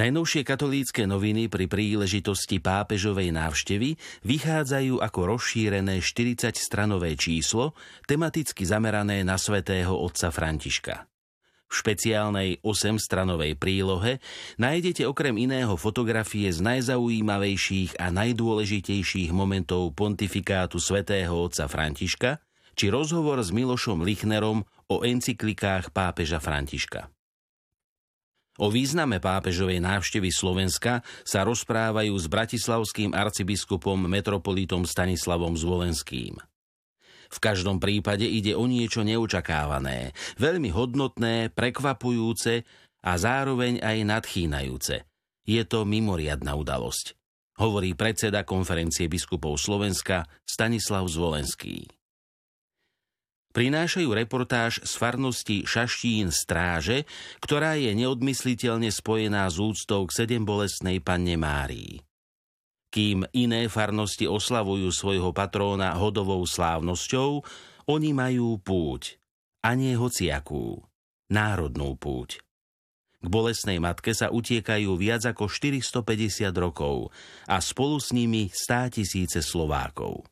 Najnovšie katolícke noviny pri príležitosti pápežovej návštevy vychádzajú ako rozšírené 40-stranové číslo, tematicky zamerané na svätého otca Františka. V špeciálnej 8-stranovej prílohe nájdete okrem iného fotografie z najzaujímavejších a najdôležitejších momentov pontifikátu svätého otca Františka či rozhovor s Milošom Lichnerom o encyklikách pápeža Františka. O význame pápežovej návštevy Slovenska sa rozprávajú s bratislavským arcibiskupom metropolitom Stanislavom Zvolenským. V každom prípade ide o niečo neočakávané, veľmi hodnotné, prekvapujúce a zároveň aj nadchýnajúce. Je to mimoriadná udalosť, hovorí predseda konferencie biskupov Slovenska Stanislav Zvolenský prinášajú reportáž z farnosti Šaštín Stráže, ktorá je neodmysliteľne spojená s úctou k sedembolestnej panne Márii. Kým iné farnosti oslavujú svojho patróna hodovou slávnosťou, oni majú púť, a nie hociakú, národnú púť. K bolesnej matke sa utiekajú viac ako 450 rokov a spolu s nimi stá tisíce Slovákov.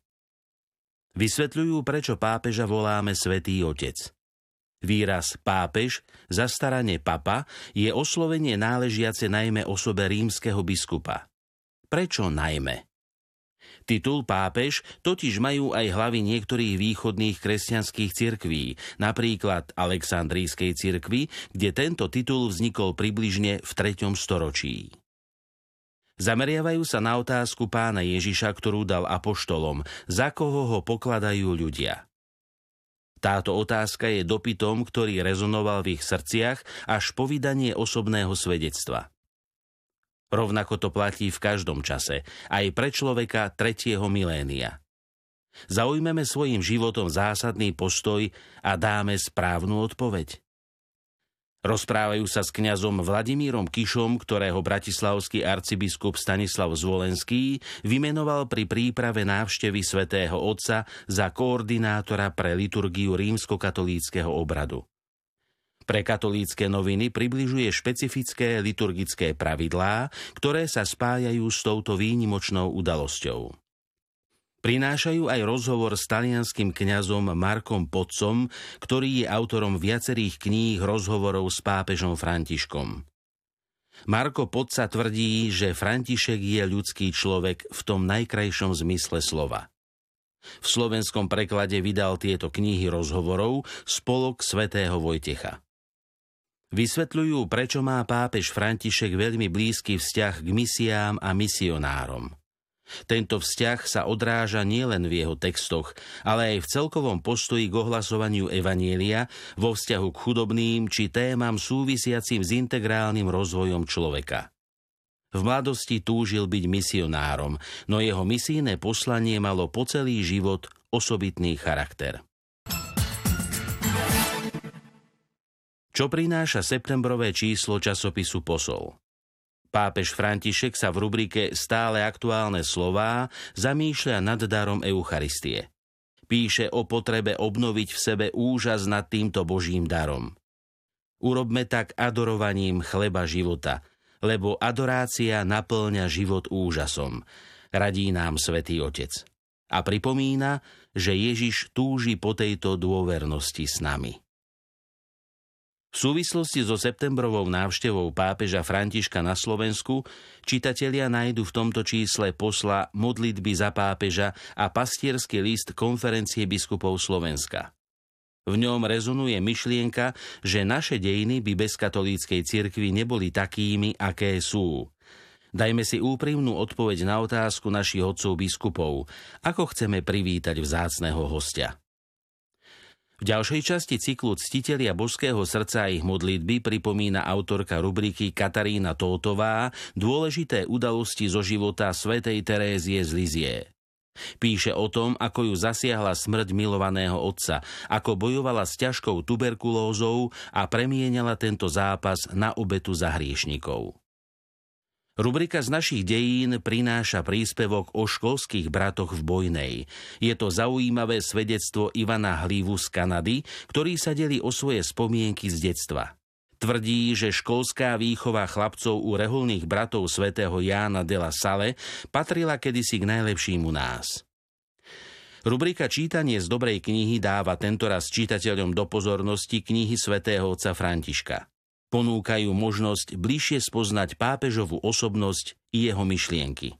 Vysvetľujú, prečo pápeža voláme Svetý Otec. Výraz pápež, zastarane papa, je oslovenie náležiace najmä osobe rímskeho biskupa. Prečo najmä? Titul pápež totiž majú aj hlavy niektorých východných kresťanských cirkví, napríklad Aleksandrijskej cirkvi, kde tento titul vznikol približne v 3. storočí. Zameriavajú sa na otázku pána Ježiša, ktorú dal apoštolom, za koho ho pokladajú ľudia. Táto otázka je dopytom, ktorý rezonoval v ich srdciach až po vydanie osobného svedectva. Rovnako to platí v každom čase, aj pre človeka tretieho milénia. Zaujmeme svojim životom zásadný postoj a dáme správnu odpoveď. Rozprávajú sa s kňazom Vladimírom Kišom, ktorého bratislavský arcibiskup Stanislav Zvolenský vymenoval pri príprave návštevy svätého Otca za koordinátora pre liturgiu rímskokatolíckého obradu. Pre katolícke noviny približuje špecifické liturgické pravidlá, ktoré sa spájajú s touto výnimočnou udalosťou. Prinášajú aj rozhovor s talianským kňazom Markom Podcom, ktorý je autorom viacerých kníh rozhovorov s pápežom Františkom. Marko Podca tvrdí, že František je ľudský človek v tom najkrajšom zmysle slova. V slovenskom preklade vydal tieto knihy rozhovorov spolok svätého Vojtecha. Vysvetľujú, prečo má pápež František veľmi blízky vzťah k misiám a misionárom. Tento vzťah sa odráža nielen v jeho textoch, ale aj v celkovom postoji k ohlasovaniu Evanielia vo vzťahu k chudobným či témam súvisiacim s integrálnym rozvojom človeka. V mladosti túžil byť misionárom, no jeho misijné poslanie malo po celý život osobitný charakter. Čo prináša septembrové číslo časopisu Posol? Pápež František sa v rubrike Stále aktuálne slová zamýšľa nad darom Eucharistie. Píše o potrebe obnoviť v sebe úžas nad týmto Božím darom. Urobme tak adorovaním chleba života, lebo adorácia naplňa život úžasom, radí nám Svetý Otec. A pripomína, že Ježiš túži po tejto dôvernosti s nami. V súvislosti so septembrovou návštevou pápeža Františka na Slovensku čitatelia nájdu v tomto čísle posla modlitby za pápeža a pastierský list konferencie biskupov Slovenska. V ňom rezonuje myšlienka, že naše dejiny by bez katolíckej cirkvi neboli takými, aké sú. Dajme si úprimnú odpoveď na otázku našich otcov biskupov, ako chceme privítať vzácného hostia. V ďalšej časti cyklu Ctitelia božského srdca a ich modlitby pripomína autorka rubriky Katarína Tótová dôležité udalosti zo života svätej Terézie z Lizie. Píše o tom, ako ju zasiahla smrť milovaného otca, ako bojovala s ťažkou tuberkulózou a premienala tento zápas na obetu za hriešnikov. Rubrika z našich dejín prináša príspevok o školských bratoch v Bojnej. Je to zaujímavé svedectvo Ivana Hlívu z Kanady, ktorý sa delí o svoje spomienky z detstva. Tvrdí, že školská výchova chlapcov u reholných bratov svätého Jána de la Salle patrila kedysi k najlepším u nás. Rubrika Čítanie z dobrej knihy dáva tentoraz čitateľom do pozornosti knihy svätého otca Františka. Ponúkajú možnosť bližšie spoznať pápežovú osobnosť i jeho myšlienky.